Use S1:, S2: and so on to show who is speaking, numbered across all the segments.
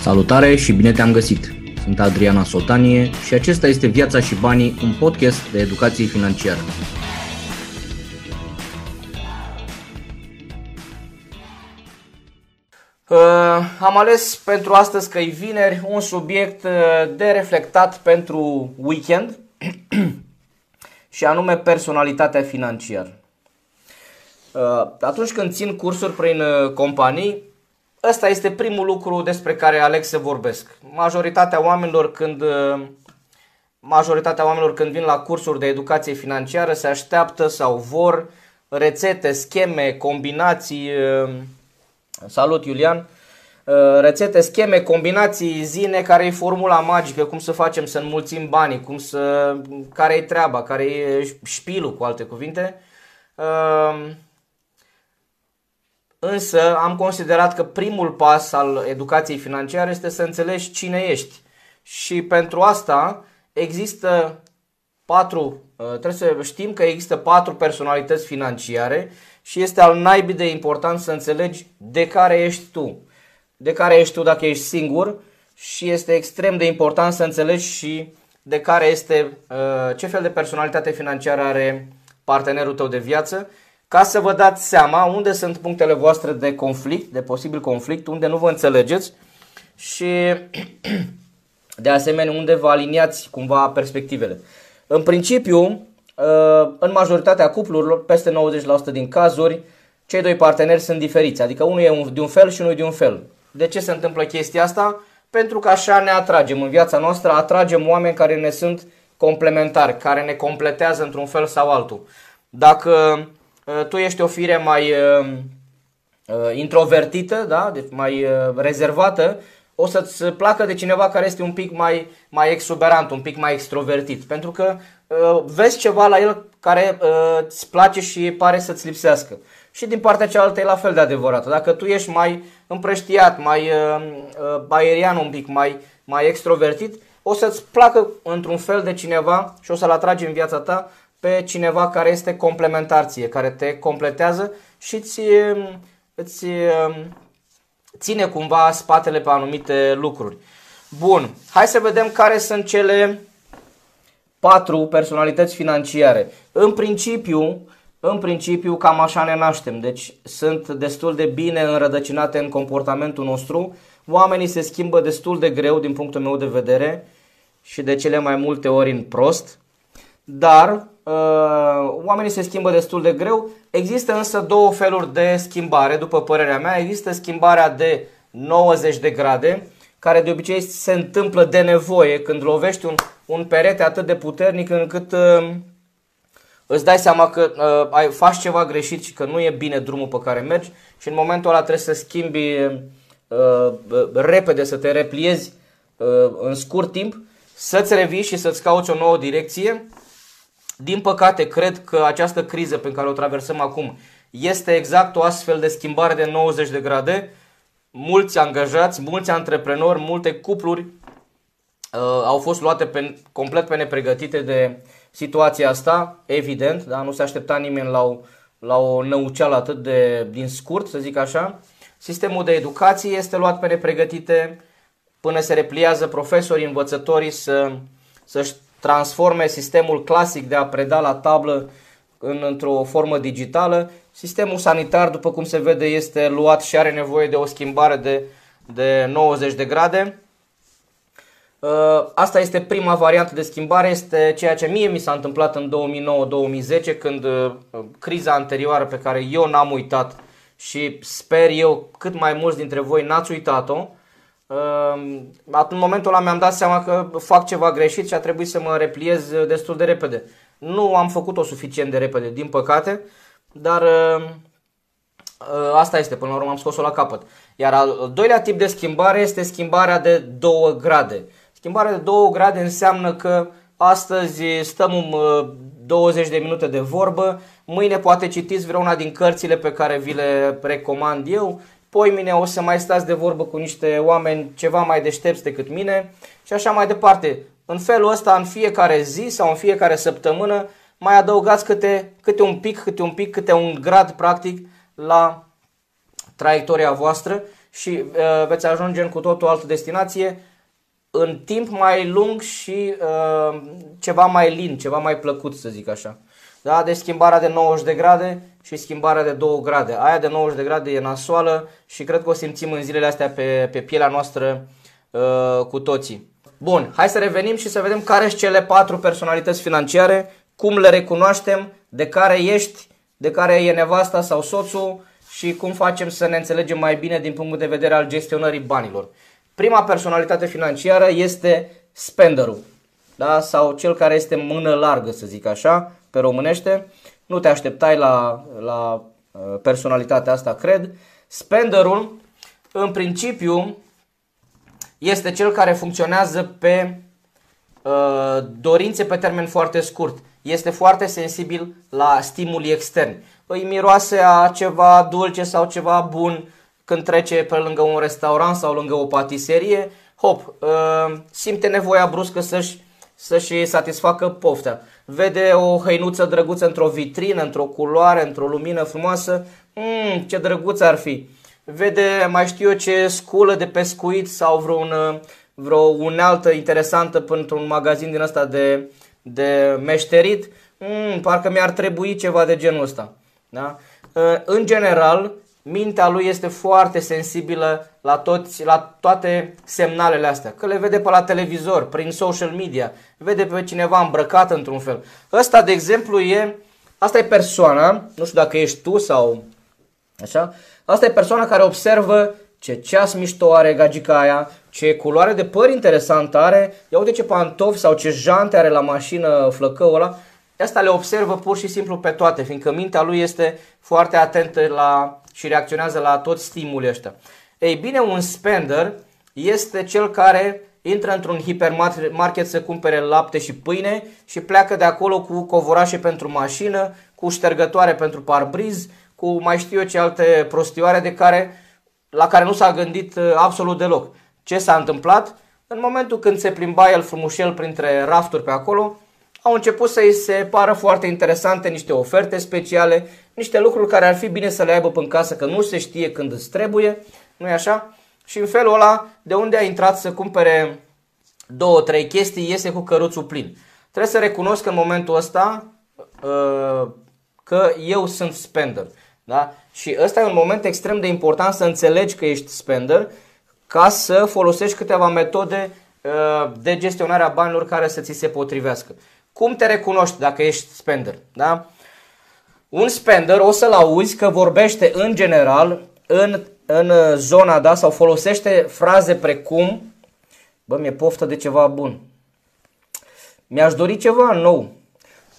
S1: Salutare și bine te-am găsit! Sunt Adriana Sotanie și acesta este Viața și Banii, un podcast de educație financiară. Uh, am ales pentru astăzi că e vineri un subiect uh, de reflectat pentru weekend și anume personalitatea financiară. Uh, atunci când țin cursuri prin uh, companii, ăsta este primul lucru despre care aleg să vorbesc. Majoritatea oamenilor când uh, majoritatea oamenilor când vin la cursuri de educație financiară se așteaptă sau vor rețete, scheme, combinații. Salut Iulian! Rețete, scheme, combinații, zine care e formula magică, cum să facem să înmulțim banii, cum să, care e treaba, care e șpilul cu alte cuvinte. Însă am considerat că primul pas al educației financiare este să înțelegi cine ești. Și pentru asta există patru, uh, trebuie să știm că există patru personalități financiare și este al naibii de important să înțelegi de care ești tu. De care ești tu dacă ești singur și este extrem de important să înțelegi și de care este, uh, ce fel de personalitate financiară are partenerul tău de viață ca să vă dați seama unde sunt punctele voastre de conflict, de posibil conflict, unde nu vă înțelegeți și de asemenea unde vă aliniați cumva perspectivele. În principiu, uh, în majoritatea cuplurilor, peste 90% din cazuri, cei doi parteneri sunt diferiți, adică unul e de un fel și unul e de un fel. De ce se întâmplă chestia asta? Pentru că așa ne atragem în viața noastră, atragem oameni care ne sunt complementari, care ne completează într-un fel sau altul. Dacă Uh, tu ești o fire mai uh, uh, introvertită, da? deci mai rezervată, o să-ți placă de cineva care este un pic mai, mai exuberant, un pic mai extrovertit. Pentru că uh, vezi ceva la el care uh, îți place și pare să-ți lipsească. Și din partea cealaltă e la fel de adevărat. Dacă tu ești mai împrăștiat, mai uh, uh, aerian un pic, mai, mai extrovertit, o să-ți placă într-un fel de cineva și o să-l atragi în viața ta pe cineva care este complementar ție, care te completează și îți, îți ține cumva spatele pe anumite lucruri. Bun, hai să vedem care sunt cele patru personalități financiare. În principiu, în principiu cam așa ne naștem, deci sunt destul de bine înrădăcinate în comportamentul nostru. Oamenii se schimbă destul de greu din punctul meu de vedere și de cele mai multe ori în prost, dar uh, oamenii se schimbă destul de greu. Există însă două feluri de schimbare, după părerea mea. Există schimbarea de 90 de grade, care de obicei se întâmplă de nevoie când lovești un, un perete atât de puternic încât uh, îți dai seama că uh, ai, faci ceva greșit și că nu e bine drumul pe care mergi și în momentul ăla trebuie să schimbi uh, uh, repede, să te repliezi uh, în scurt timp, să-ți revii și să-ți cauți o nouă direcție din păcate, cred că această criză pe care o traversăm acum este exact o astfel de schimbare de 90 de grade. Mulți angajați, mulți antreprenori, multe cupluri uh, au fost luate pe, complet pe nepregătite de situația asta, evident, da? nu se aștepta nimeni la o, la o năuceală atât de din scurt, să zic așa. Sistemul de educație este luat pe nepregătite până se repliază profesorii, învățătorii să, să-și transforme sistemul clasic de a preda la tablă în, într-o formă digitală. Sistemul sanitar, după cum se vede, este luat și are nevoie de o schimbare de, de 90 de grade. Uh, asta este prima variantă de schimbare, este ceea ce mie mi s-a întâmplat în 2009-2010 când uh, criza anterioară pe care eu n-am uitat și sper eu cât mai mulți dintre voi n-ați uitat-o, Ehm, în momentul ăla mi-am dat seama că fac ceva greșit și a trebuit să mă repliez destul de repede. Nu am făcut-o suficient de repede, din păcate, dar ehm, ehm, asta este, până la urmă am scos-o la capăt. Iar al doilea tip de schimbare este schimbarea de 2 grade. Schimbarea de 2 grade înseamnă că astăzi stăm 20 de minute de vorbă, mâine poate citiți vreuna din cărțile pe care vi le recomand eu poi mine o să mai stați de vorbă cu niște oameni ceva mai deștepți decât mine și așa mai departe. În felul ăsta, în fiecare zi sau în fiecare săptămână, mai adăugați câte, câte un pic, câte un pic, câte un grad practic la traiectoria voastră și uh, veți ajunge în cu totul altă destinație în timp mai lung și uh, ceva mai lin, ceva mai plăcut să zic așa. Da? Deci schimbarea de 90 de grade și schimbarea de 2 grade. Aia de 90 de grade e nasoală și cred că o simțim în zilele astea pe, pe pielea noastră uh, cu toții. Bun, hai să revenim și să vedem care sunt cele patru personalități financiare, cum le recunoaștem, de care ești, de care e nevasta sau soțul și cum facem să ne înțelegem mai bine din punct de vedere al gestionării banilor. Prima personalitate financiară este spenderul, da? sau cel care este mână largă, să zic așa, pe românește. Nu te așteptai la, la uh, personalitatea asta, cred. Spenderul, în principiu, este cel care funcționează pe uh, dorințe pe termen foarte scurt. Este foarte sensibil la stimuli externi. Îi miroase a ceva dulce sau ceva bun când trece pe lângă un restaurant sau lângă o patiserie, hop, uh, simte nevoia bruscă să-și, să-și satisfacă poftea. Vede o hăinuță drăguță într-o vitrină, într-o culoare, într-o lumină frumoasă, mm, ce drăguț ar fi vede mai știu eu ce sculă de pescuit sau vreun, vreo unealtă interesantă într-un magazin din ăsta de, de meșterit, mm, parcă mi-ar trebui ceva de genul ăsta. Da? În general, mintea lui este foarte sensibilă la, toți, la toate semnalele astea. Că le vede pe la televizor, prin social media, vede pe cineva îmbrăcat într-un fel. Ăsta, de exemplu, e, asta e persoana, nu știu dacă ești tu sau așa, Asta e persoana care observă ce ceas mișto are gagica aia, ce culoare de păr interesant are, ia uite ce pantofi sau ce jante are la mașină flăcăul ăla. Asta le observă pur și simplu pe toate, fiindcă mintea lui este foarte atentă la, și reacționează la toți stimulii ăștia. Ei bine, un spender este cel care intră într-un hipermarket să cumpere lapte și pâine și pleacă de acolo cu covorașe pentru mașină, cu ștergătoare pentru parbriz, cu mai știu eu ce alte prostioare de care, la care nu s-a gândit uh, absolut deloc. Ce s-a întâmplat? În momentul când se plimba el frumușel printre rafturi pe acolo, au început să-i se pară foarte interesante niște oferte speciale, niște lucruri care ar fi bine să le aibă în casă, că nu se știe când îți trebuie, nu e așa? Și în felul ăla, de unde a intrat să cumpere două, trei chestii, iese cu căruțul plin. Trebuie să recunosc în momentul ăsta uh, că eu sunt spender. Da? Și ăsta e un moment extrem de important să înțelegi că ești spender ca să folosești câteva metode uh, de gestionare a banilor care să ți se potrivească. Cum te recunoști dacă ești spender? Da? Un spender o să-l auzi că vorbește în general în, în zona da, sau folosește fraze precum Bă, mi-e poftă de ceva bun. Mi-aș dori ceva nou.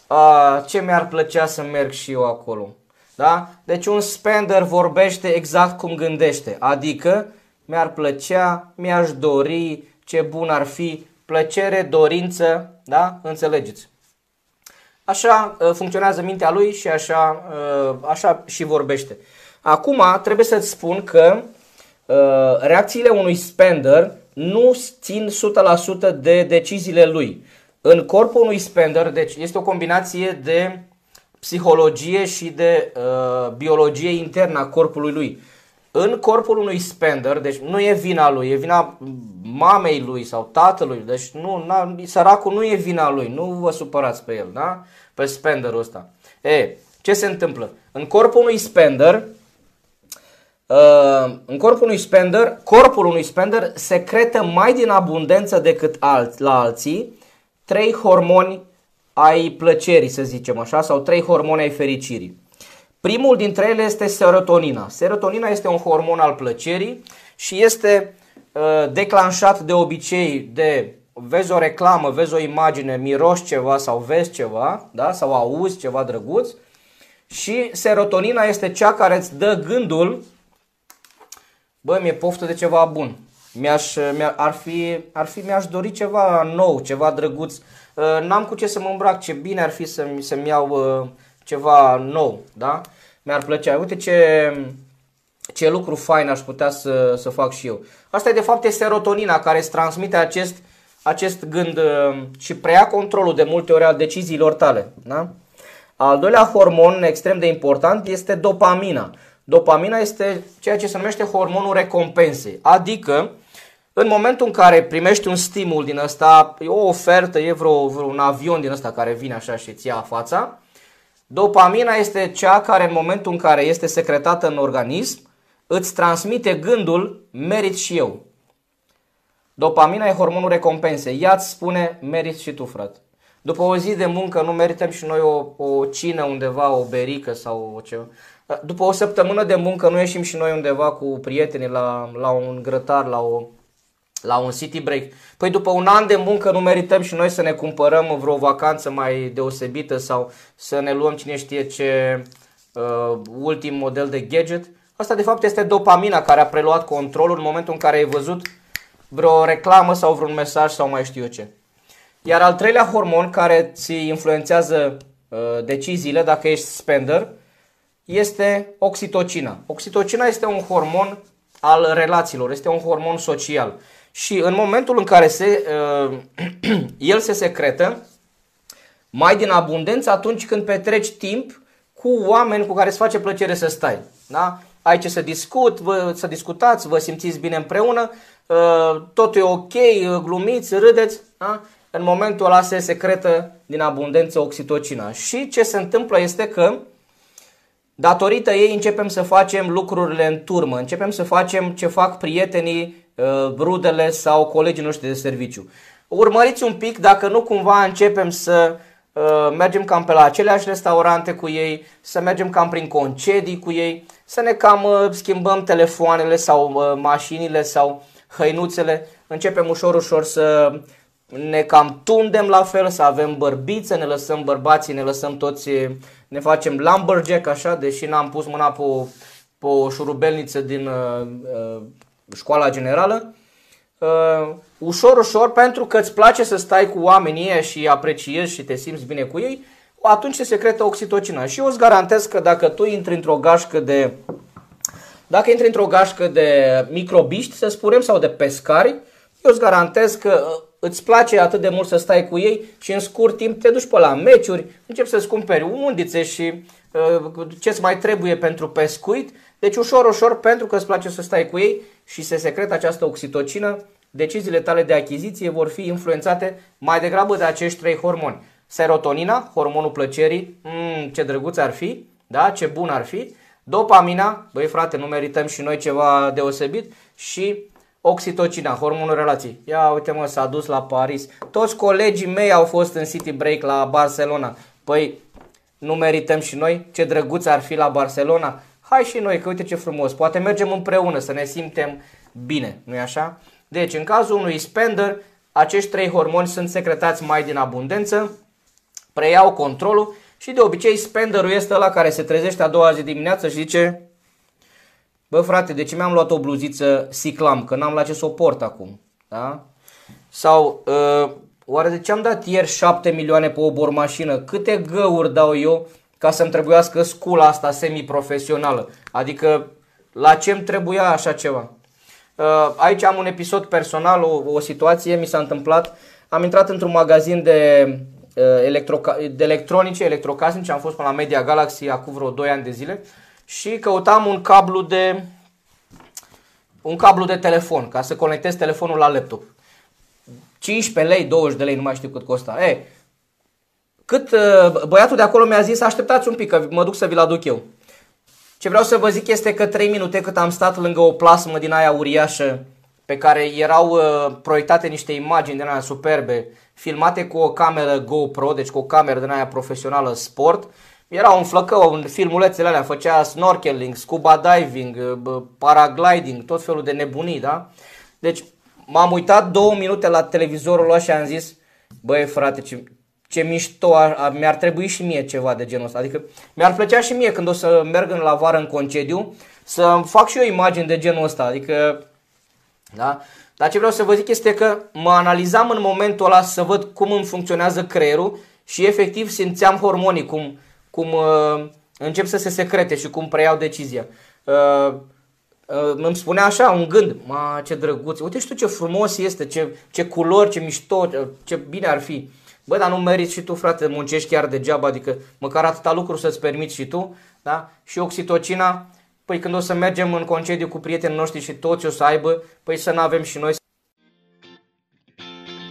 S1: A, ce mi-ar plăcea să merg și eu acolo. Da? Deci un spender vorbește exact cum gândește, adică mi-ar plăcea, mi-aș dori, ce bun ar fi, plăcere, dorință, da? Înțelegeți? Așa uh, funcționează mintea lui și așa, uh, așa și vorbește. Acum trebuie să-ți spun că uh, reacțiile unui spender nu țin 100% de deciziile lui. În corpul unui spender, deci este o combinație de psihologie și de uh, biologie internă a corpului lui. În corpul unui spender, deci nu e vina lui, e vina mamei lui sau tatălui, deci nu, na, săracul nu e vina lui, nu vă supărați pe el, da? Pe spenderul ăsta. E, ce se întâmplă? În corpul unui spender, uh, în corpul unui spender, corpul unui spender secretă mai din abundență decât alți, la alții trei hormoni ai plăcerii, să zicem așa, sau trei hormoni ai fericirii. Primul dintre ele este serotonina. Serotonina este un hormon al plăcerii și este uh, declanșat de obicei de vezi o reclamă, vezi o imagine, miroși ceva sau vezi ceva, da? sau auzi ceva drăguț și serotonina este cea care îți dă gândul bă, mi-e poftă de ceva bun. Mi-aș, mi ar, fi, ar fi, mi-aș dori ceva nou, ceva drăguț, Uh, n-am cu ce să mă îmbrac, ce bine ar fi să-mi, să-mi iau uh, ceva nou, da? Mi-ar plăcea. Uite ce, ce lucru fain aș putea să, să fac și eu. Asta e de fapt e serotonina care îți transmite acest, acest gând uh, și preia controlul de multe ori al deciziilor tale. Da? Al doilea hormon extrem de important este dopamina. Dopamina este ceea ce se numește hormonul recompensei, adică în momentul în care primești un stimul din ăsta, e o ofertă, e vreo, vreo un avion din ăsta care vine așa și îți ia fața, dopamina este cea care în momentul în care este secretată în organism, îți transmite gândul merit și eu. Dopamina e hormonul recompensei. Ea îți spune merit și tu, frate. După o zi de muncă nu merităm și noi o, o cină undeva, o berică sau o ceva. După o săptămână de muncă nu ieșim și noi undeva cu prietenii la, la un grătar, la, o, la un city break. Păi după un an de muncă nu merităm și noi să ne cumpărăm vreo vacanță mai deosebită sau să ne luăm cine știe ce uh, ultim model de gadget. Asta de fapt este dopamina care a preluat controlul în momentul în care ai văzut vreo reclamă sau vreun mesaj sau mai știu eu ce. Iar al treilea hormon care ți influențează uh, deciziile dacă ești spender este oxitocina. Oxitocina este un hormon al relațiilor, este un hormon social. Și în momentul în care se, uh, el se secretă, mai din abundență atunci când petreci timp cu oameni cu care îți face plăcere să stai. Da? Ai ce să discut, vă, să discutați, vă simțiți bine împreună, uh, totul e ok, glumiți, râdeți. Da? În momentul ăla se secretă din abundență oxitocina. Și ce se întâmplă este că datorită ei începem să facem lucrurile în turmă, începem să facem ce fac prietenii, uh, rudele sau colegii noștri de serviciu. Urmăriți un pic dacă nu cumva începem să uh, mergem cam pe la aceleași restaurante cu ei, să mergem cam prin concedii cu ei, să ne cam uh, schimbăm telefoanele sau mașinile sau hăinuțele, începem ușor ușor să ne cam tundem la fel, să avem bărbițe, ne lăsăm bărbații, ne lăsăm toți, ne facem lumberjack așa, deși n-am pus mâna pe o, pe o șurubelniță din uh, uh, școala generală. Uh, ușor, ușor, pentru că îți place să stai cu oamenii ăia și apreciezi și te simți bine cu ei, atunci se secretă oxitocina. Și eu îți garantez că dacă tu intri într-o gașcă de dacă intri într-o gașcă de microbiști, să spunem, sau de pescari, eu îți garantez că uh, îți place atât de mult să stai cu ei și în scurt timp te duci pe la meciuri, începi să-ți cumperi undițe și uh, ce-ți mai trebuie pentru pescuit. Deci ușor, ușor, pentru că îți place să stai cu ei și se secretă această oxitocină, deciziile tale de achiziție vor fi influențate mai degrabă de acești trei hormoni. Serotonina, hormonul plăcerii, mm, ce drăguț ar fi, da, ce bun ar fi. Dopamina, băi frate, nu merităm și noi ceva deosebit. Și Oxitocina, hormonul relației. Ia uite mă, s-a dus la Paris. Toți colegii mei au fost în City Break la Barcelona. Păi, nu merităm și noi? Ce drăguț ar fi la Barcelona? Hai și noi, că uite ce frumos. Poate mergem împreună să ne simtem bine, nu-i așa? Deci, în cazul unui spender, acești trei hormoni sunt secretați mai din abundență, preiau controlul și de obicei spenderul este la care se trezește a doua zi dimineață și zice Bă, frate, de ce mi-am luat o bluziță Siclam? Că n-am la ce să o port acum. Da? Sau, uh, oare de ce am dat ieri 7 milioane pe o bormașină? Câte găuri dau eu ca să-mi trebuiască scula asta semi-profesională? Adică, la ce îmi trebuia așa ceva? Uh, aici am un episod personal, o, o situație, mi s-a întâmplat. Am intrat într-un magazin de, uh, electro, de electronice, electrocasnice, am fost până la Media Galaxy acum vreo 2 ani de zile și căutam un cablu de un cablu de telefon ca să conectez telefonul la laptop. 15 lei, 20 de lei, nu mai știu cât costa. E, cât uh, băiatul de acolo mi-a zis, așteptați un pic că mă duc să vi-l aduc eu. Ce vreau să vă zic este că 3 minute cât am stat lângă o plasmă din aia uriașă pe care erau uh, proiectate niște imagini din aia superbe, filmate cu o cameră GoPro, deci cu o cameră din aia profesională sport, era un flăcău, în filmulețele alea, făcea snorkeling, scuba diving, paragliding, tot felul de nebunii, da? Deci m-am uitat două minute la televizorul ăla și am zis, băi frate, ce, ce mișto, a, a, mi-ar trebui și mie ceva de genul ăsta. Adică mi-ar plăcea și mie când o să merg în la vară în concediu să fac și eu imagini de genul ăsta. Adică, da? Dar ce vreau să vă zic este că mă analizam în momentul ăla să văd cum îmi funcționează creierul și efectiv simțeam hormonii, cum cum uh, încep să se secrete și cum preiau decizia. Uh, uh, îmi spunea așa un gând, ma ce drăguț, uite și tu ce frumos este, ce, ce culori, ce mișto, ce bine ar fi. Bă, dar nu meriți și tu, frate, muncești chiar degeaba, adică măcar atâta lucru să-ți permiți și tu, da? Și oxitocina, Păi când o să mergem în concediu cu prietenii noștri și toți o să aibă, păi să nu avem și noi.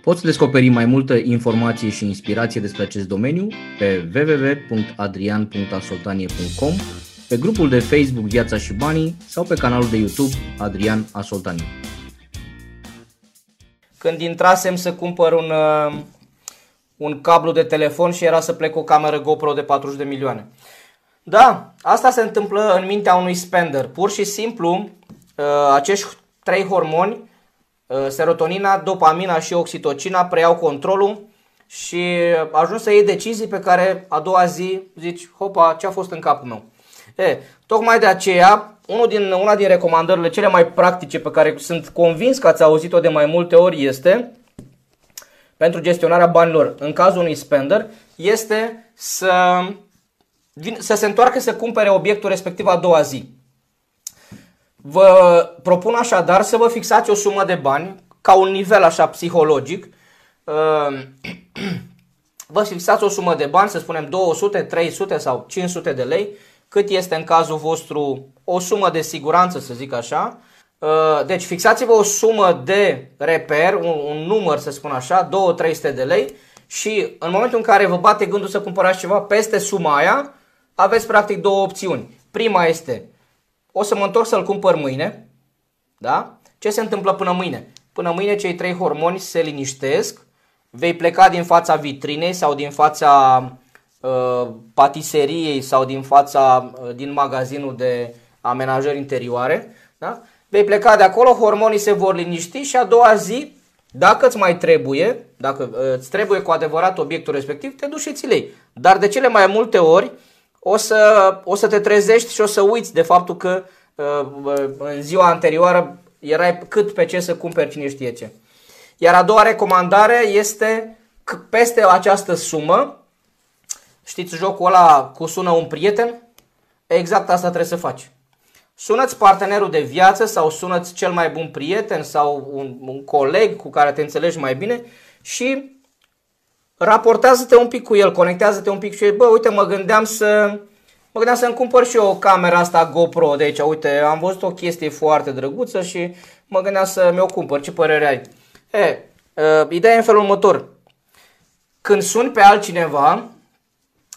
S2: Poți descoperi mai multă informație și inspirație despre acest domeniu pe www.adrian.asoltanie.com, pe grupul de Facebook Viața și Banii sau pe canalul de YouTube Adrian Asoltanie.
S1: Când intrasem să cumpăr un, uh, un cablu de telefon și era să plec cu o cameră GoPro de 40 de milioane. Da, asta se întâmplă în mintea unui spender. Pur și simplu, uh, acești trei hormoni, uh, serotonina, dopamina și oxitocina, preiau controlul și ajungi să iei decizii pe care a doua zi zici, hopa, ce a fost în capul meu. E, tocmai de aceea, unul din, una din recomandările cele mai practice pe care sunt convins că ați auzit-o de mai multe ori este pentru gestionarea banilor în cazul unui spender este să să se întoarcă să cumpere obiectul respectiv a doua zi. Vă propun așadar să vă fixați o sumă de bani ca un nivel așa psihologic. Ehm, vă fixați o sumă de bani, să spunem 200, 300 sau 500 de lei, cât este în cazul vostru o sumă de siguranță, să zic așa. Ehm, deci fixați-vă o sumă de reper, un, un număr să spun așa, 2-300 de lei și în momentul în care vă bate gândul să cumpărați ceva peste suma aia, aveți practic două opțiuni. Prima este, o să mă întorc să-l cumpăr mâine, da? Ce se întâmplă până mâine? Până mâine cei trei hormoni se liniștesc, vei pleca din fața vitrinei sau din fața uh, patiseriei sau din fața, uh, din magazinul de amenajări interioare, da? Vei pleca de acolo, hormonii se vor liniști și a doua zi, dacă îți mai trebuie, dacă uh, îți trebuie cu adevărat obiectul respectiv, te duci și ți lei. Dar de cele mai multe ori, o să, o să te trezești și o să uiți de faptul că uh, în ziua anterioară erai cât pe ce să cumperi cine știe ce. Iar a doua recomandare este că peste această sumă, știți jocul ăla cu sună un prieten? Exact asta trebuie să faci. Sună-ți partenerul de viață sau sună-ți cel mai bun prieten sau un, un coleg cu care te înțelegi mai bine și raportează-te un pic cu el, conectează-te un pic și bă, uite, mă gândeam să mă gândeam să-mi cumpăr și eu camera asta GoPro de aici, uite, am văzut o chestie foarte drăguță și mă gândeam să mi-o cumpăr, ce părere ai? E, uh, ideea e în felul următor. Când suni pe altcineva,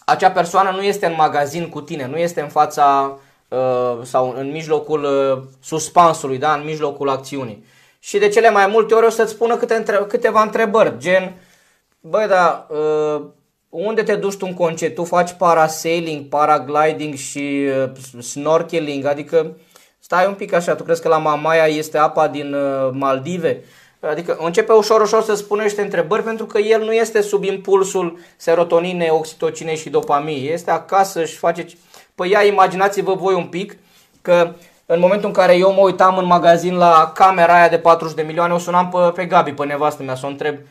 S1: acea persoană nu este în magazin cu tine, nu este în fața uh, sau în mijlocul uh, suspansului, da, în mijlocul acțiunii. Și de cele mai multe ori o să-ți spună câte, câteva întrebări, gen, Băi, da, uh, unde te duci tu în concert? Tu faci parasailing, paragliding și uh, snorkeling, adică stai un pic așa, tu crezi că la Mamaia este apa din uh, Maldive? Adică începe ușor, ușor să spună niște întrebări pentru că el nu este sub impulsul serotoninei, oxitocinei și dopamii. Este acasă și face... Păi ia, imaginați-vă voi un pic că în momentul în care eu mă uitam în magazin la camera aia de 40 de milioane, o sunam pe, pe Gabi, pe nevastă mea, să o întreb Uh,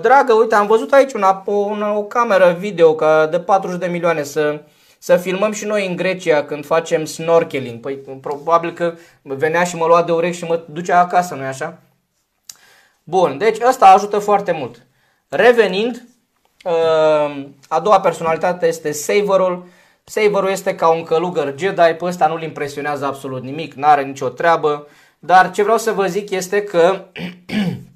S1: dragă, uite, am văzut aici una, o, una, o cameră video ca de 40 de milioane să, să filmăm și noi în Grecia când facem snorkeling. Păi probabil că venea și mă lua de urechi și mă ducea acasă, nu-i așa? Bun, deci ăsta ajută foarte mult. Revenind, uh, a doua personalitate este Saverul. Saverul este ca un călugăr Jedi, pe ăsta nu-l impresionează absolut nimic, n-are nicio treabă. Dar ce vreau să vă zic este că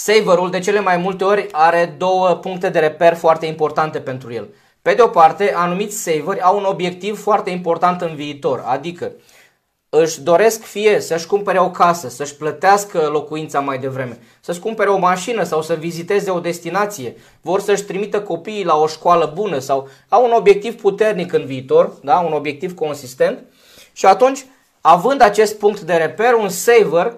S1: Saverul de cele mai multe ori are două puncte de reper foarte importante pentru el. Pe de o parte, anumiți saveri au un obiectiv foarte important în viitor, adică își doresc fie să-și cumpere o casă, să-și plătească locuința mai devreme, să-și cumpere o mașină sau să viziteze o destinație, vor să-și trimită copiii la o școală bună sau au un obiectiv puternic în viitor, da? un obiectiv consistent și atunci, având acest punct de reper, un saver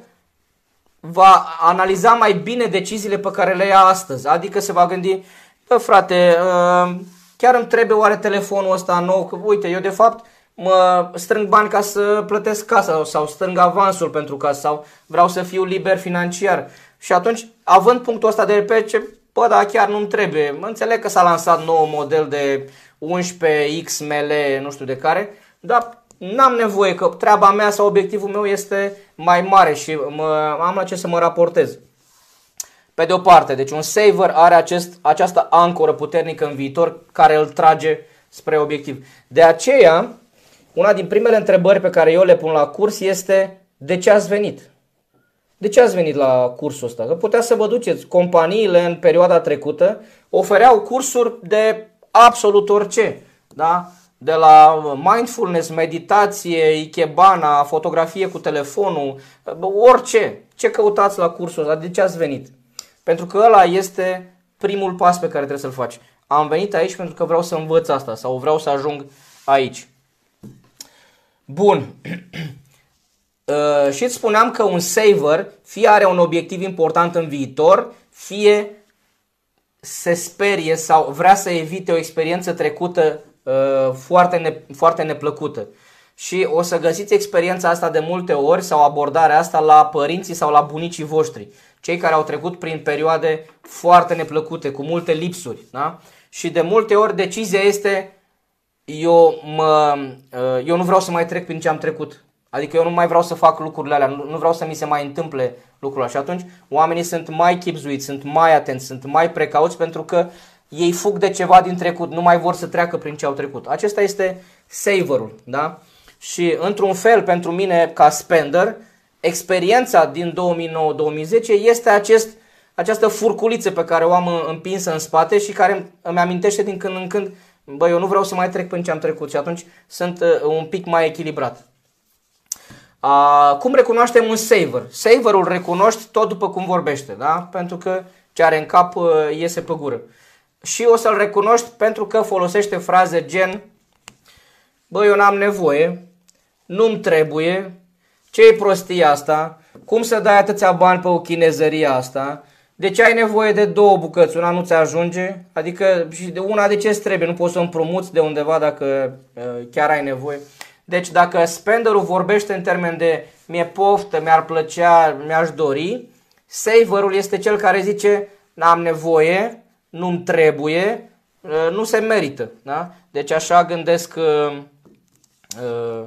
S1: va analiza mai bine deciziile pe care le ia astăzi. Adică se va gândi, bă frate, uh, chiar îmi trebuie oare telefonul ăsta nou? Că uite, eu de fapt mă strâng bani ca să plătesc casa sau strâng avansul pentru casă sau vreau să fiu liber financiar. Și atunci, având punctul ăsta de reper, ce, bă, da, chiar nu-mi trebuie. Mă înțeleg că s-a lansat nou model de 11 XML, nu știu de care, dar n-am nevoie că treaba mea sau obiectivul meu este mai mare și mă, am la ce să mă raportez. Pe de o parte, deci un saver are acest, această ancoră puternică în viitor care îl trage spre obiectiv. De aceea, una din primele întrebări pe care eu le pun la curs este de ce ați venit? De ce ați venit la cursul ăsta? Că putea să vă duceți. Companiile în perioada trecută ofereau cursuri de absolut orice. Da? De la mindfulness, meditație, ikebana, fotografie cu telefonul, orice. Ce căutați la cursul ăsta? De ce ați venit? Pentru că ăla este primul pas pe care trebuie să-l faci. Am venit aici pentru că vreau să învăț asta sau vreau să ajung aici. Bun. Uh, și îți spuneam că un saver fie are un obiectiv important în viitor, fie se sperie sau vrea să evite o experiență trecută uh, foarte, ne, foarte neplăcută. Și o să găsiți experiența asta de multe ori sau abordarea asta la părinții sau la bunicii voștri. Cei care au trecut prin perioade foarte neplăcute, cu multe lipsuri. Da? Și de multe ori decizia este eu, mă, uh, eu nu vreau să mai trec prin ce am trecut. Adică eu nu mai vreau să fac lucrurile alea, nu, nu vreau să mi se mai întâmple lucrurile Și atunci oamenii sunt mai chipzuiți, sunt mai atenți, sunt mai precauți pentru că ei fug de ceva din trecut, nu mai vor să treacă prin ce au trecut. Acesta este saverul, da? Și într-un fel pentru mine ca spender, experiența din 2009-2010 este acest, această furculiță pe care o am împinsă în spate și care îmi amintește din când în când, bă, eu nu vreau să mai trec prin ce am trecut și atunci sunt uh, un pic mai echilibrat. A, cum recunoaștem un saver? Saverul recunoști tot după cum vorbește, da? Pentru că ce are în cap uh, iese pe gură. Și o să-l recunoști pentru că folosește fraze gen Bă, eu n-am nevoie, nu-mi trebuie, ce e prostia asta, cum să dai atâția bani pe o chinezărie asta, de ce ai nevoie de două bucăți, una nu ți ajunge, adică și de una de ce îți trebuie, nu poți să împrumuți de undeva dacă uh, chiar ai nevoie. Deci dacă spenderul vorbește în termen de mi-e poftă, mi-ar plăcea, mi-aș dori, saverul este cel care zice n-am nevoie, nu-mi trebuie, uh, nu se merită. Da? Deci așa gândesc, uh, uh,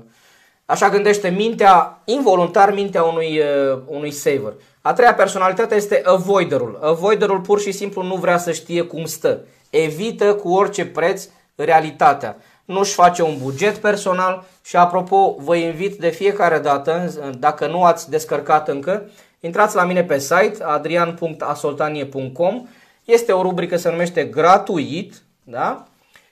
S1: așa gândește mintea, involuntar mintea unui, unui saver. A treia personalitate este avoiderul. Avoiderul pur și simplu nu vrea să știe cum stă. Evită cu orice preț realitatea nu-și face un buget personal și apropo, vă invit de fiecare dată, dacă nu ați descărcat încă, intrați la mine pe site adrian.asoltanie.com este o rubrică se numește gratuit da?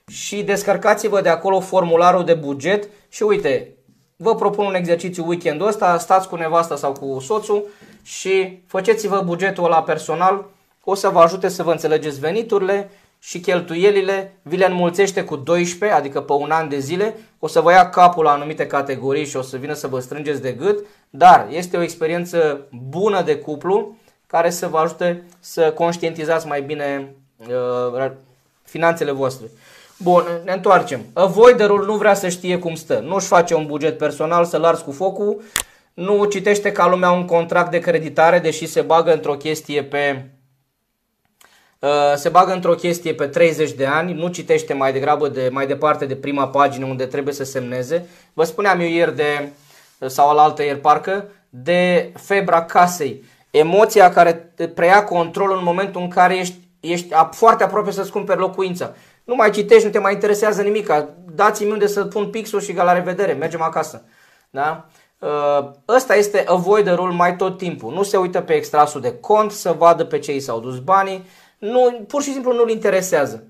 S1: și descărcați-vă de acolo formularul de buget și uite, vă propun un exercițiu weekendul ăsta, stați cu nevasta sau cu soțul și faceți-vă bugetul la personal, o să vă ajute să vă înțelegeți veniturile și cheltuielile. Vi le înmulțește cu 12, adică pe un an de zile, o să vă ia capul la anumite categorii și o să vină să vă strângeți de gât, dar este o experiență bună de cuplu care să vă ajute să conștientizați mai bine uh, finanțele voastre. Bun, ne întoarcem. Avoiderul nu vrea să știe cum stă. Nu-și face un buget personal să-l ars cu focul, nu citește ca lumea un contract de creditare, deși se bagă într-o chestie pe Uh, se bagă într-o chestie pe 30 de ani, nu citește mai degrabă de mai departe de prima pagină unde trebuie să semneze. Vă spuneam eu ieri de, sau alaltă ieri parcă, de febra casei. Emoția care te preia controlul în momentul în care ești, ești foarte aproape să-ți cumperi locuința. Nu mai citești, nu te mai interesează nimic. Dați-mi unde să pun pixul și la revedere, mergem acasă. Da? Uh, ăsta este avoiderul mai tot timpul. Nu se uită pe extrasul de cont să vadă pe ce i s-au dus banii, nu, pur și simplu nu-l interesează.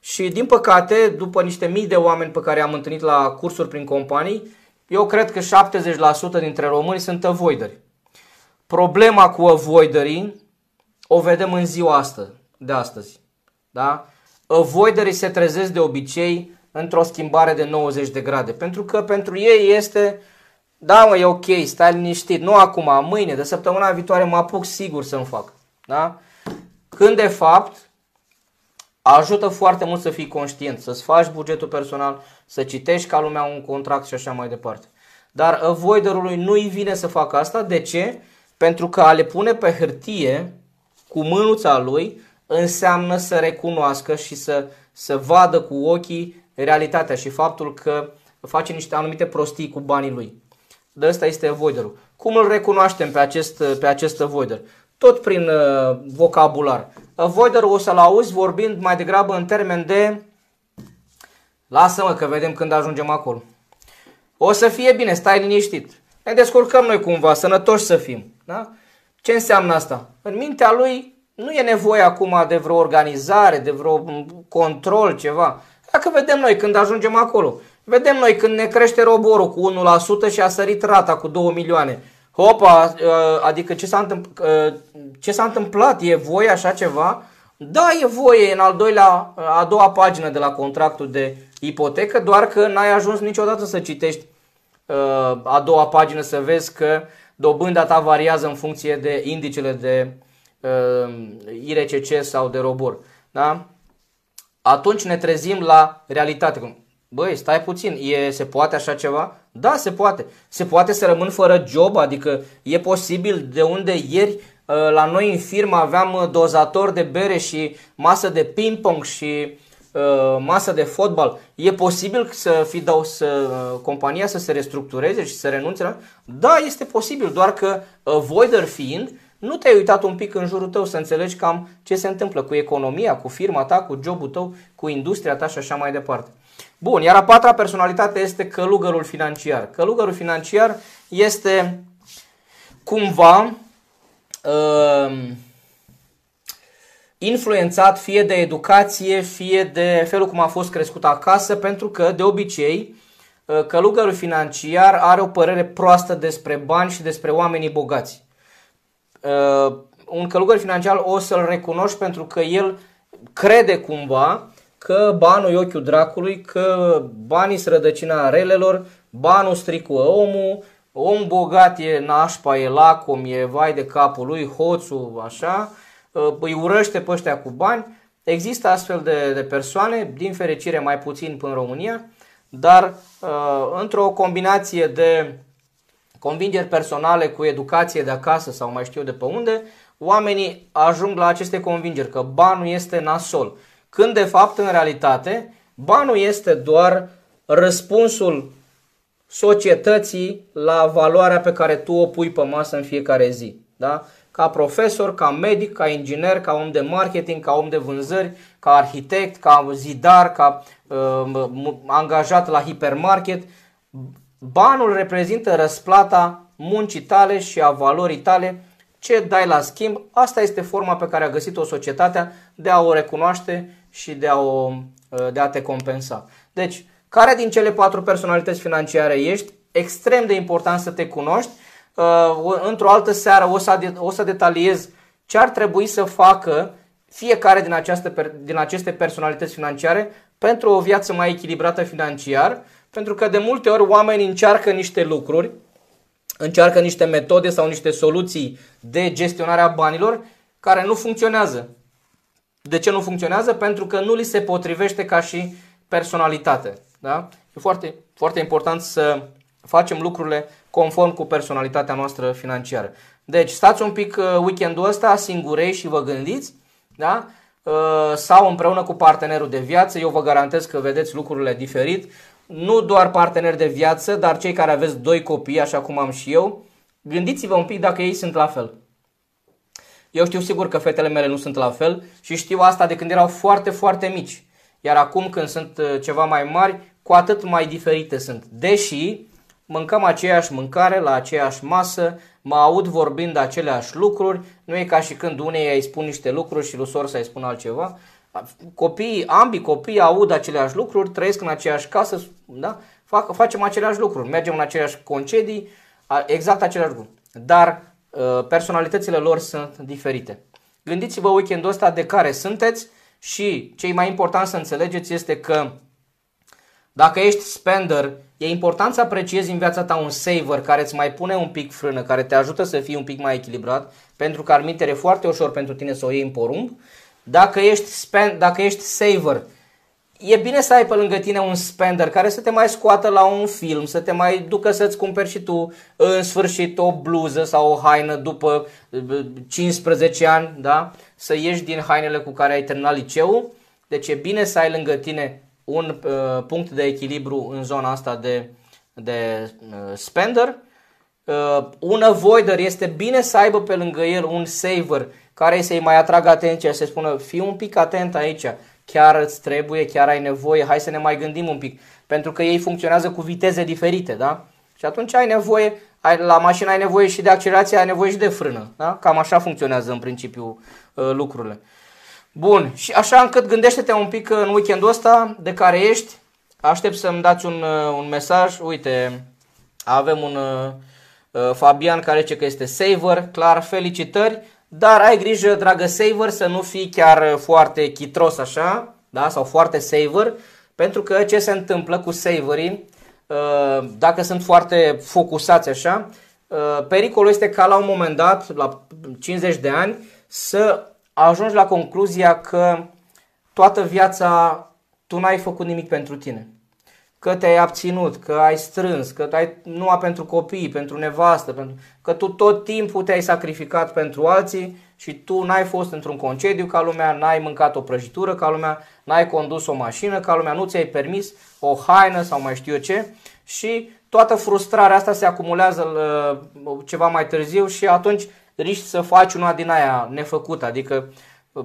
S1: Și din păcate, după niște mii de oameni pe care am întâlnit la cursuri prin companii, eu cred că 70% dintre români sunt avoideri. Problema cu avoiderii o vedem în ziua asta, de astăzi. Da? Avoiderii se trezesc de obicei într-o schimbare de 90 de grade. Pentru că pentru ei este, da mă, e ok, stai liniștit, nu acum, mâine, de săptămâna viitoare mă apuc sigur să-mi fac. Da? Când de fapt ajută foarte mult să fii conștient, să-ți faci bugetul personal, să citești ca lumea un contract și așa mai departe. Dar avoiderului nu-i vine să facă asta. De ce? Pentru că a le pune pe hârtie cu mânuța lui înseamnă să recunoască și să, să vadă cu ochii realitatea și faptul că face niște anumite prostii cu banii lui. De asta este avoiderul. Cum îl recunoaștem pe acest, pe acest avoider? tot prin uh, vocabular. Avoider o să-l auzi vorbind mai degrabă în termen de lasă-mă că vedem când ajungem acolo. O să fie bine, stai liniștit. Ne descurcăm noi cumva, sănătoși să fim. Da? Ce înseamnă asta? În mintea lui nu e nevoie acum de vreo organizare, de vreo control, ceva. Dacă vedem noi când ajungem acolo, vedem noi când ne crește roborul cu 1% și a sărit rata cu 2 milioane. Hopa, ă, adică ce s-a, întâmplat, ă, ce s-a întâmplat? E voie așa ceva? Da, e voie în al doilea, a doua pagină de la contractul de ipotecă, doar că n-ai ajuns niciodată să citești uh, a doua pagină să vezi că dobânda ta variază în funcție de indicele de uh, IRCC sau de robor. Da? Atunci ne trezim la realitate. Băi, stai puțin, e, se poate așa ceva? Da, se poate. Se poate să rămân fără job, adică e posibil de unde ieri uh, la noi în firmă aveam dozator de bere și masă de ping-pong și Uh, masă de fotbal, e posibil să fi dau să uh, compania să se restructureze și să renunțe la? Da, este posibil, doar că avoider fiind, nu te-ai uitat un pic în jurul tău să înțelegi cam ce se întâmplă cu economia, cu firma ta, cu jobul tău, cu industria ta și așa mai departe. Bun, iar a patra personalitate este călugărul financiar. Călugărul financiar este cumva uh, influențat fie de educație, fie de felul cum a fost crescut acasă, pentru că, de obicei, uh, călugărul financiar are o părere proastă despre bani și despre oamenii bogați. Uh, un călugăr financiar o să-l recunoști pentru că el crede cumva că banul e ochiul dracului, că banii sunt rădăcina relelor, banul stricuă omul, om bogat e nașpa, e lacom, e vai de capul lui, hoțul, așa, Uh, îi urăște pe ăștia cu bani. Există astfel de, de persoane, din fericire mai puțin până în România, dar uh, într-o combinație de convingeri personale cu educație de acasă sau mai știu de pe unde, oamenii ajung la aceste convingeri că banul este nasol. Când de fapt, în realitate, banul este doar răspunsul societății la valoarea pe care tu o pui pe masă în fiecare zi. Da? Ca profesor, ca medic, ca inginer, ca om de marketing, ca om de vânzări, ca arhitect, ca zidar, ca uh, angajat la hipermarket. Banul reprezintă răsplata muncii tale și a valorii tale ce dai la schimb. Asta este forma pe care a găsit-o societatea de a o recunoaște și de a, o, uh, de a te compensa. Deci, care din cele patru personalități financiare ești? Extrem de important să te cunoști uh, într-o altă seară o să, o să detaliez ce ar trebui să facă fiecare din, această, din aceste personalități financiare pentru o viață mai echilibrată financiar, pentru că de multe ori oamenii încearcă niște lucruri, încearcă niște metode sau niște soluții de gestionare a banilor care nu funcționează. De ce nu funcționează? Pentru că nu li se potrivește ca și personalitate. Da? E foarte, foarte important să facem lucrurile conform cu personalitatea noastră financiară. Deci stați un pic uh, weekendul ăsta singurei și vă gândiți, da? Uh, sau împreună cu partenerul de viață, eu vă garantez că vedeți lucrurile diferit. Nu doar parteneri de viață, dar cei care aveți doi copii, așa cum am și eu, gândiți-vă un pic dacă ei sunt la fel. Eu știu sigur că fetele mele nu sunt la fel și știu asta de când erau foarte, foarte mici. Iar acum când sunt uh, ceva mai mari, cu atât mai diferite sunt. Deși mâncăm aceeași mâncare la aceeași masă, mă aud vorbind aceleași lucruri, nu e ca și când unei îi spun niște lucruri și lui sor să-i spun altceva. Copiii, ambii copii aud aceleași lucruri, trăiesc în aceeași casă, da? Fac, facem aceleași lucruri, mergem în aceleași concedii, exact aceleași lucruri. Dar uh, personalitățile lor sunt diferite. Gândiți-vă weekendul ăsta de care sunteți și cei mai important să înțelegeți este că dacă ești spender, e important să apreciezi în viața ta un saver care îți mai pune un pic frână, care te ajută să fii un pic mai echilibrat, pentru că ar e foarte ușor pentru tine să o iei în porumb. Dacă ești, spend, dacă ești saver, e bine să ai pe lângă tine un spender care să te mai scoată la un film, să te mai ducă să-ți cumperi și tu în sfârșit o bluză sau o haină după 15 ani, da? să ieși din hainele cu care ai terminat liceul. Deci e bine să ai lângă tine un uh, punct de echilibru în zona asta de, de uh, spender. Uh, un avoider este bine să aibă pe lângă el un saver care să-i mai atragă atenția, să spună fii un pic atent aici, chiar îți trebuie, chiar ai nevoie, hai să ne mai gândim un pic. pentru că ei funcționează cu viteze diferite, da? Și atunci ai nevoie, ai, la mașină ai nevoie și de accelerație, ai nevoie și de frână, da? Cam așa funcționează în principiu uh, lucrurile. Bun, și așa încât gândește-te un pic în weekendul ăsta de care ești, aștept să-mi dați un, uh, un mesaj, uite, avem un uh, uh, Fabian care zice că este saver, clar, felicitări, dar ai grijă, dragă saver, să nu fii chiar foarte chitros așa, da? sau foarte saver, pentru că ce se întâmplă cu saverii, uh, dacă sunt foarte focusați așa, uh, pericolul este ca la un moment dat, la 50 de ani, să ajungi la concluzia că toată viața tu n-ai făcut nimic pentru tine. Că te-ai abținut, că ai strâns, că ai numai pentru copii, pentru nevastă, pentru, că tu tot timpul te-ai sacrificat pentru alții și tu n-ai fost într-un concediu ca lumea, n-ai mâncat o prăjitură ca lumea, n-ai condus o mașină ca lumea, nu ți-ai permis o haină sau mai știu eu ce. Și toată frustrarea asta se acumulează uh, ceva mai târziu și atunci riști să faci una din aia nefăcută, adică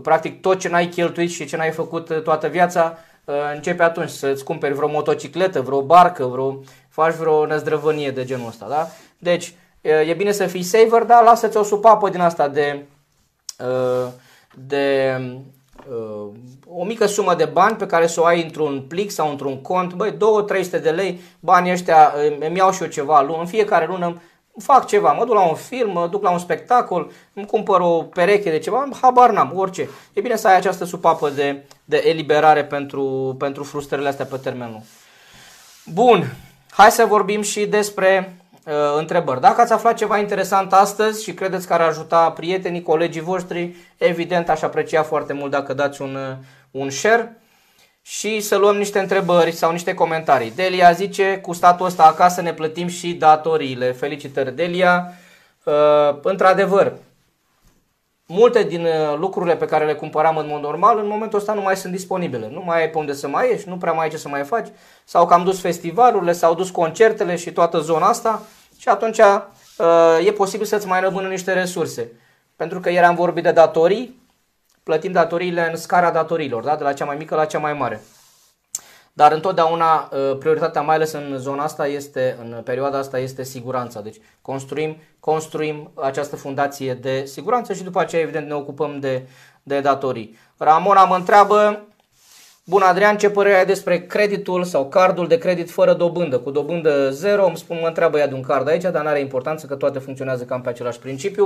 S1: practic tot ce n-ai cheltuit și ce n-ai făcut toată viața Uh, începe atunci să-ți cumperi vreo motocicletă, vreo barcă, vreo, faci vreo năzdrăvănie de genul ăsta. Da? Deci e bine să fii saver, dar lasă-ți o supapă din asta de, uh, de uh, o mică sumă de bani pe care să o ai într-un plic sau într-un cont, băi, 2-300 de lei, banii ăștia îmi iau și eu ceva, în fiecare lună fac ceva, mă duc la un film, mă duc la un spectacol, îmi cumpăr o pereche de ceva, habar n-am, orice. E bine să ai această supapă de, de eliberare pentru, pentru frustrările astea pe termen lung. Bun, hai să vorbim și despre uh, întrebări. Dacă ați aflat ceva interesant astăzi și credeți că ar ajuta prietenii, colegii voștri, evident aș aprecia foarte mult dacă dați un, uh, un share și să luăm niște întrebări sau niște comentarii. Delia zice, cu statul ăsta acasă ne plătim și datoriile. Felicitări, Delia. Uh, într-adevăr, multe din uh, lucrurile pe care le cumpăram în mod normal, în momentul ăsta nu mai sunt disponibile. Nu mai ai pe unde să mai ieși, nu prea mai ai ce să mai faci. Sau că am dus festivalurile, s-au dus concertele și toată zona asta și atunci uh, e posibil să-ți mai rămână niște resurse. Pentru că eram vorbit de datorii, plătim datoriile în scara datoriilor, da? de la cea mai mică la cea mai mare. Dar întotdeauna uh, prioritatea, mai ales în zona asta, este, în perioada asta, este siguranța. Deci construim, construim această fundație de siguranță și după aceea, evident, ne ocupăm de, de datorii. Ramona mă întreabă, Bun, Adrian, ce părere ai despre creditul sau cardul de credit fără dobândă? Cu dobândă zero, îmi spun, mă întreabă ea de un card aici, dar nu are importanță că toate funcționează cam pe același principiu.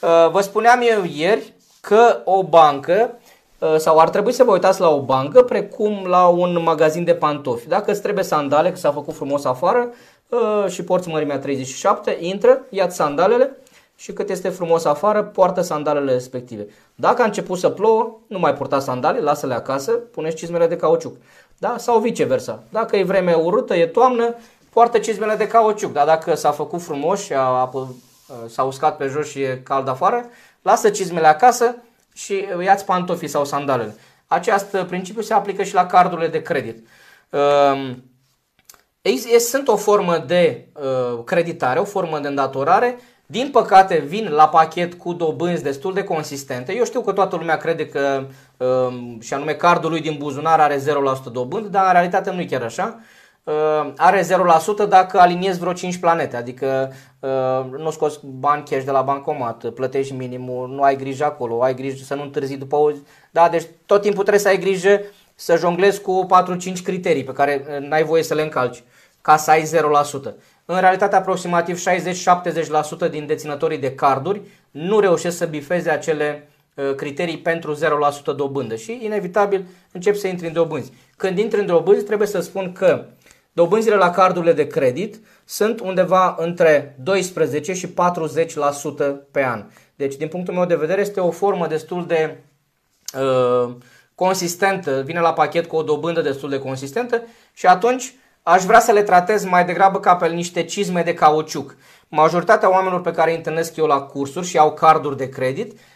S1: Uh, vă spuneam eu ieri că o bancă uh, sau ar trebui să vă uitați la o bancă precum la un magazin de pantofi. Dacă îți trebuie sandale, că s-a făcut frumos afară uh, și porți mărimea 37, intră, ia sandalele și cât este frumos afară, poartă sandalele respective. Dacă a început să plouă, nu mai purta sandale, lasă-le acasă, puneți cizmele de cauciuc. Da? Sau viceversa. Dacă e vreme urâtă, e toamnă, poartă cizmele de cauciuc. Dar dacă s-a făcut frumos și a, a, s-a uscat pe jos și e cald afară, lasă cizmele acasă și ia-ți pantofii sau sandalele. Acest principiu se aplică și la cardurile de credit. Um, sunt o formă de uh, creditare, o formă de îndatorare. Din păcate vin la pachet cu dobânzi destul de consistente. Eu știu că toată lumea crede că, um, și anume cardul lui din buzunar are 0% dobândă, dar în realitate nu e chiar așa. Uh, are 0% dacă aliniezi vreo 5 planete, adică uh, nu scoți bani cash de la bancomat, plătești minimul, nu ai grijă acolo, ai grijă să nu întârzi după o Da, deci tot timpul trebuie să ai grijă să jonglezi cu 4-5 criterii pe care uh, n-ai voie să le încalci ca să ai 0%. În realitate, aproximativ 60-70% din deținătorii de carduri nu reușesc să bifeze acele criterii pentru 0% dobândă și inevitabil încep să intri în dobânzi. Când intri în dobânzi, trebuie să spun că Dobânzile la cardurile de credit sunt undeva între 12 și 40% pe an. Deci, din punctul meu de vedere, este o formă destul de uh, consistentă, vine la pachet cu o dobândă destul de consistentă și atunci aș vrea să le tratez mai degrabă ca pe niște cizme de cauciuc. Majoritatea oamenilor pe care îi întâlnesc eu la cursuri și au carduri de credit Ehm,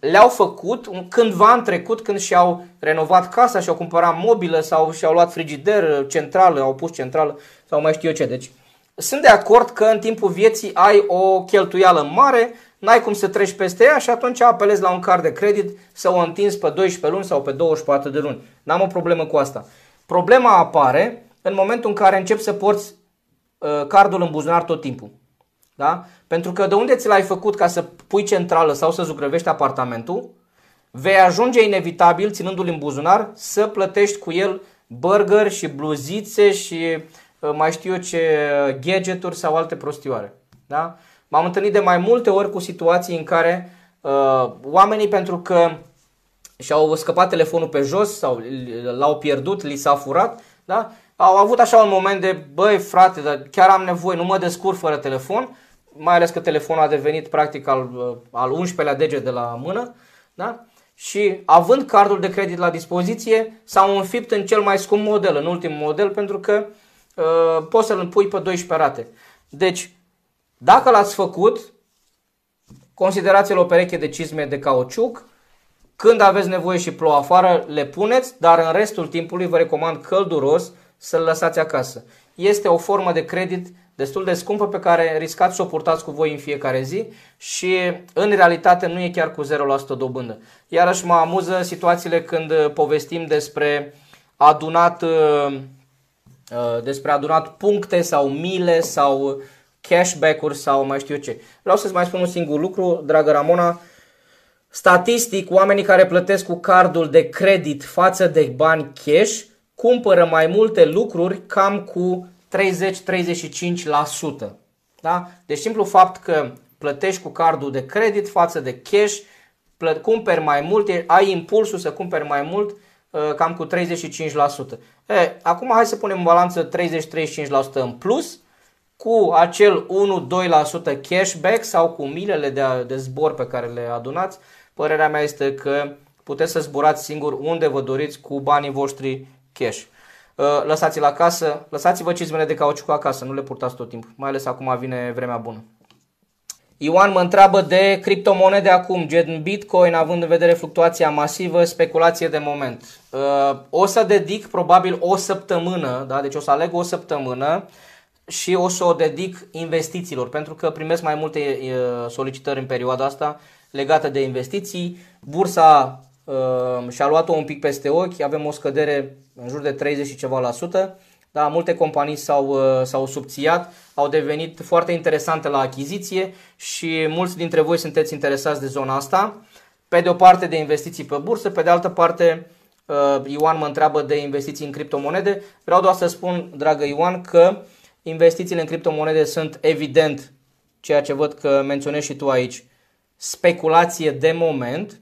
S1: le-au făcut cândva în trecut când și-au renovat casa și-au cumpărat mobilă sau și-au luat frigider centrală, au pus centrală sau mai știu eu ce. Deci sunt de acord că în timpul vieții ai o cheltuială mare, n-ai cum să treci peste ea și atunci apelezi la un card de credit să o întinzi pe 12 luni sau pe 24 de luni. N-am o problemă cu asta. Problema apare în momentul în care începi să porți uh, cardul în buzunar tot timpul. Da? Pentru că de unde ți l-ai făcut ca să pui centrală sau să zugrăvești apartamentul, vei ajunge inevitabil, ținându-l în buzunar, să plătești cu el burger și bluzițe și uh, mai știu eu ce gadgeturi sau alte prostioare. Da? M-am întâlnit de mai multe ori cu situații în care uh, oamenii pentru că și-au scăpat telefonul pe jos sau l-au pierdut, li s-a furat, da? au avut așa un moment de, băi frate, dar chiar am nevoie, nu mă descurc fără telefon, mai ales că telefonul a devenit practic al, uh, al 11-lea deget de la mână, da? și având cardul de credit la dispoziție, s-au înfipt în cel mai scump model, în ultimul model, pentru că uh, poți să-l pui pe 12 rate. Deci, dacă l-ați făcut, considerați-l o pereche de cizme de cauciuc, când aveți nevoie și plouă afară, le puneți, dar în restul timpului vă recomand călduros să-l lăsați acasă. Este o formă de credit destul de scumpă pe care riscați să o purtați cu voi în fiecare zi și în realitate nu e chiar cu 0% dobândă. Iarăși mă amuză situațiile când povestim despre adunat, uh, uh, despre adunat puncte sau mile sau cashback-uri sau mai știu eu ce. Vreau să-ți mai spun un singur lucru, dragă Ramona, Statistic, oamenii care plătesc cu cardul de credit față de bani cash cumpără mai multe lucruri cam cu 30-35%. Da? Deci simplu fapt că plătești cu cardul de credit față de cash, cumperi mai mult, ai impulsul să cumperi mai mult uh, cam cu 35%. E, acum hai să punem în balanță 30-35% în plus cu acel 1-2% cashback sau cu milele de, de zbor pe care le adunați. Părerea mea este că puteți să zburați singur unde vă doriți cu banii voștri cash. Uh, lăsați-l acasă, lăsați-vă cizmele de cauciuc acasă, nu le purtați tot timpul, mai ales acum vine vremea bună. Ioan mă întreabă de criptomonede acum, gen Bitcoin, având în vedere fluctuația masivă, speculație de moment. Uh, o să dedic probabil o săptămână, da? deci o să aleg o săptămână și o să o dedic investițiilor, pentru că primesc mai multe uh, solicitări în perioada asta legate de investiții. Bursa uh, și-a luat-o un pic peste ochi, avem o scădere în jur de 30 și ceva la sută. Da, multe companii s-au, uh, s-au subțiat, au devenit foarte interesante la achiziție și mulți dintre voi sunteți interesați de zona asta. Pe de o parte de investiții pe bursă, pe de altă parte uh, Ioan mă întreabă de investiții în criptomonede. Vreau doar să spun, dragă Ioan, că investițiile în criptomonede sunt evident ceea ce văd că menționezi și tu aici, speculație de moment,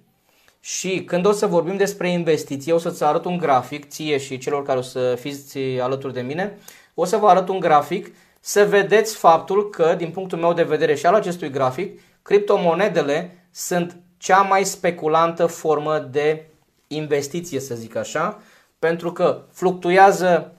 S1: și când o să vorbim despre investiții, o să-ți arăt un grafic, ție și celor care o să fiți alături de mine, o să vă arăt un grafic. Să vedeți faptul că, din punctul meu de vedere și al acestui grafic, criptomonedele sunt cea mai speculantă formă de investiție, să zic așa, pentru că fluctuează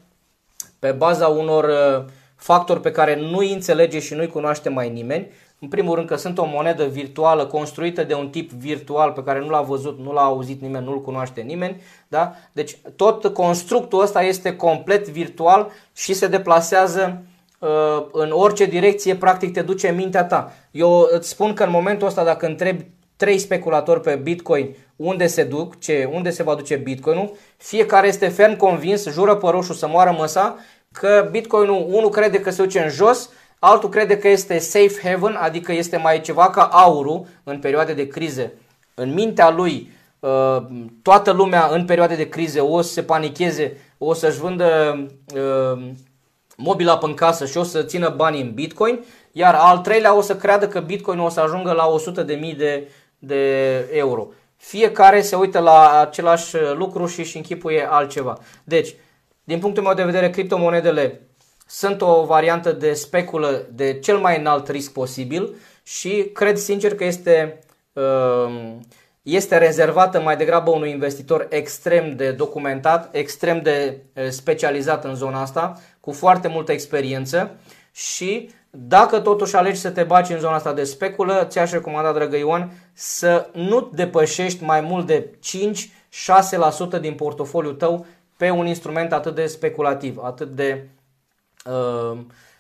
S1: pe baza unor uh, factori pe care nu-i înțelege și nu-i cunoaște mai nimeni în primul rând că sunt o monedă virtuală construită de un tip virtual pe care nu l-a văzut, nu l-a auzit nimeni, nu-l cunoaște nimeni. Da? Deci tot constructul ăsta este complet virtual și se deplasează uh, în orice direcție, practic te duce mintea ta. Eu îți spun că în momentul ăsta dacă întrebi trei speculatori pe Bitcoin unde se duc, ce, unde se va duce Bitcoinul, fiecare este ferm convins, jură pe roșu să moară măsa, că Bitcoinul unul crede că se duce în jos, Altul crede că este safe haven, adică este mai ceva ca aurul în perioade de crize. În mintea lui, uh, toată lumea în perioade de crize o să se panicheze, o să-și vândă uh, mobila pe în casă și o să țină banii în Bitcoin, iar al treilea o să creadă că Bitcoin o să ajungă la 100.000 de, de euro. Fiecare se uită la același lucru și își închipuie altceva. Deci, din punctul meu de vedere, criptomonedele sunt o variantă de speculă de cel mai înalt risc posibil și cred sincer că este, um, este rezervată mai degrabă unui investitor extrem de documentat, extrem de specializat în zona asta, cu foarte multă experiență și dacă totuși alegi să te baci în zona asta de speculă, ți-aș recomanda, dragă Ioan, să nu depășești mai mult de 5-6% din portofoliul tău pe un instrument atât de speculativ, atât de uh,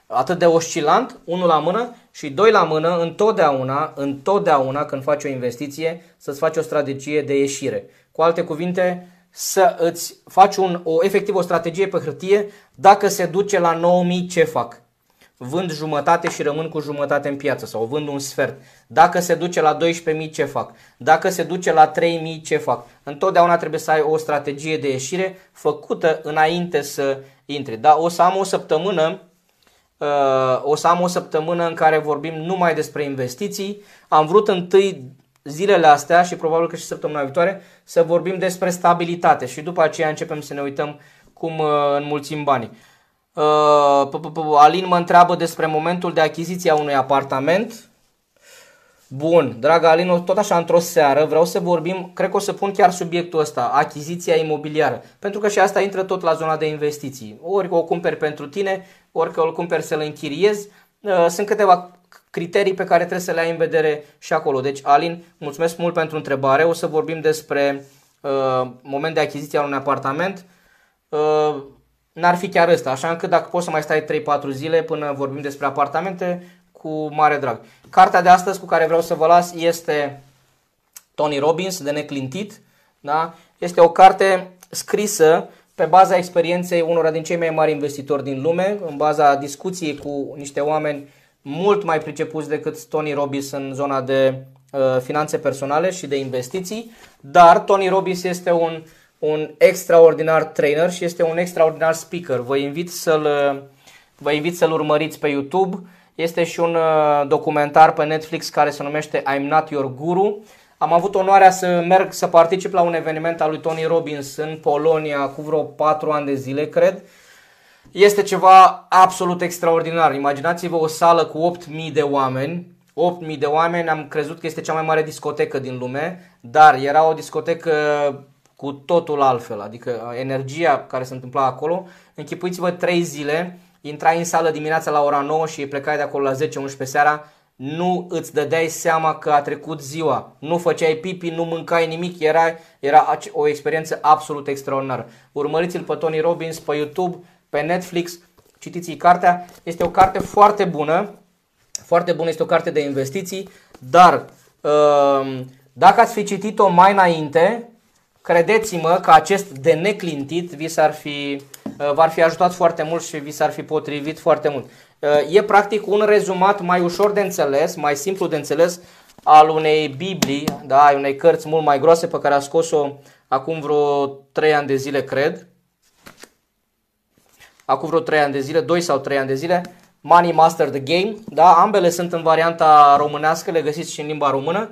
S1: atât de oscilant, unul la mână și doi la mână, întotdeauna, întotdeauna când faci o investiție, să-ți faci o strategie de ieșire. Cu alte cuvinte, să îți faci un, o, efectiv o strategie pe hârtie, dacă se duce la 9000 ce fac? Vând jumătate și rămân cu jumătate în piață sau vând un sfert. Dacă se duce la 12.000 ce fac? Dacă se duce la 3.000 ce fac? Întotdeauna trebuie să ai o strategie de ieșire făcută înainte să intri. Da, o să am o săptămână uh, o să am o săptămână în care vorbim numai despre investiții. Am vrut întâi zilele astea și probabil că și săptămâna viitoare să vorbim despre stabilitate și după aceea începem să ne uităm cum uh, înmulțim banii. Uh, Alin mă întreabă despre momentul de achiziție a unui apartament. Bun, dragă Alin, tot așa într-o seară vreau să vorbim, cred că o să pun chiar subiectul ăsta, achiziția imobiliară, pentru că și asta intră tot la zona de investiții. Ori o cumperi pentru tine, ori că o cumperi să-l închiriezi. Uh, sunt câteva criterii pe care trebuie să le ai în vedere și acolo. Deci, Alin, mulțumesc mult pentru întrebare. O să vorbim despre uh, moment de achiziție al unui apartament. Uh, n-ar fi chiar ăsta, așa încât dacă poți să mai stai 3-4 zile până vorbim despre apartamente, cu mare drag. Cartea de astăzi cu care vreau să vă las este Tony Robbins, de neclintit. Da? Este o carte scrisă pe baza experienței unora din cei mai mari investitori din lume, în baza discuției cu niște oameni mult mai pricepuți decât Tony Robbins în zona de uh, finanțe personale și de investiții, dar Tony Robbins este un, un extraordinar trainer și este un extraordinar speaker. Vă invit să-l, vă invit să-l urmăriți pe YouTube. Este și un uh, documentar pe Netflix care se numește I'm Not Your Guru. Am avut onoarea să merg să particip la un eveniment al lui Tony Robbins în Polonia cu vreo 4 ani de zile, cred. Este ceva absolut extraordinar. Imaginați-vă o sală cu 8.000 de oameni. 8.000 de oameni, am crezut că este cea mai mare discotecă din lume, dar era o discotecă cu totul altfel, adică energia care se întâmpla acolo. Închipuiți-vă 3 zile, intrai în sală dimineața la ora 9 și plecai de acolo la 10-11 seara, nu îți dădeai seama că a trecut ziua, nu făceai pipi, nu mâncai nimic, era, era o experiență absolut extraordinară. Urmăriți-l pe Tony Robbins pe YouTube, pe Netflix, citiți cartea, este o carte foarte bună, foarte bună, este o carte de investiții, dar um, dacă ați fi citit-o mai înainte, credeți-mă că acest de neclintit vi s-ar fi, uh, v-ar fi ajutat foarte mult și vi s-ar fi potrivit foarte mult. Uh, e practic un rezumat mai ușor de înțeles, mai simplu de înțeles al unei Biblii, da, unei cărți mult mai groase pe care a scos-o acum vreo 3 ani de zile, cred. Acum vreo 3 ani de zile, 2 sau 3 ani de zile, Money Master the Game, da, ambele sunt în varianta românească, le găsiți și în limba română.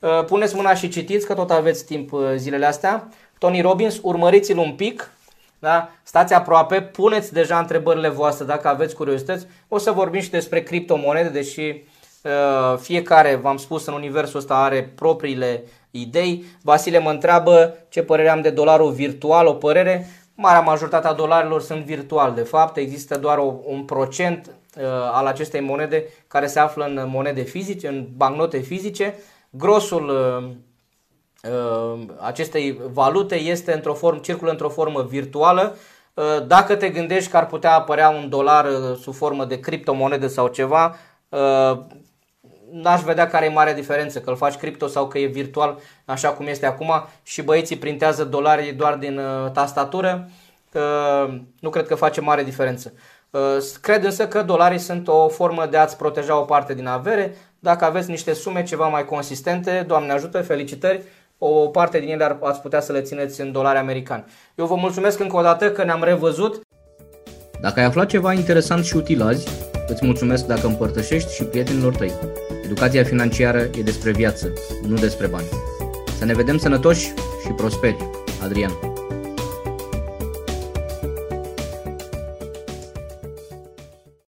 S1: Uh, puneți mâna și citiți, că tot aveți timp uh, zilele astea. Tony Robbins, urmăriți-l un pic, da? Stați aproape, puneți deja întrebările voastre dacă aveți curiozități. O să vorbim și despre criptomonede, deși uh, fiecare, v-am spus, în universul ăsta are propriile idei. Vasile mă întreabă ce părere am de dolarul virtual, o părere. Marea majoritate a dolarilor sunt virtual, de fapt, există doar o, un procent uh, al acestei monede care se află în monede fizice, în bancnote fizice. Grosul uh, Uh, acestei valute este într-o formă, circulă într-o formă virtuală. Uh, dacă te gândești că ar putea apărea un dolar uh, sub formă de criptomonedă sau ceva, n-aș vedea care e mare diferență, că îl faci cripto sau că e virtual așa cum este acum și băieții printează dolari doar din tastatură, nu cred că face mare diferență. Cred însă că dolarii sunt o formă de a-ți proteja o parte din avere. Dacă aveți niște sume ceva mai consistente, Doamne ajută, felicitări, o parte din ele ar, ați putea să le țineți în dolari americani. Eu vă mulțumesc încă o dată că ne-am revăzut.
S2: Dacă ai aflat ceva interesant și util azi, îți mulțumesc dacă împărtășești și prietenilor tăi. Educația financiară e despre viață, nu despre bani. Să ne vedem sănătoși și prosperi. Adrian.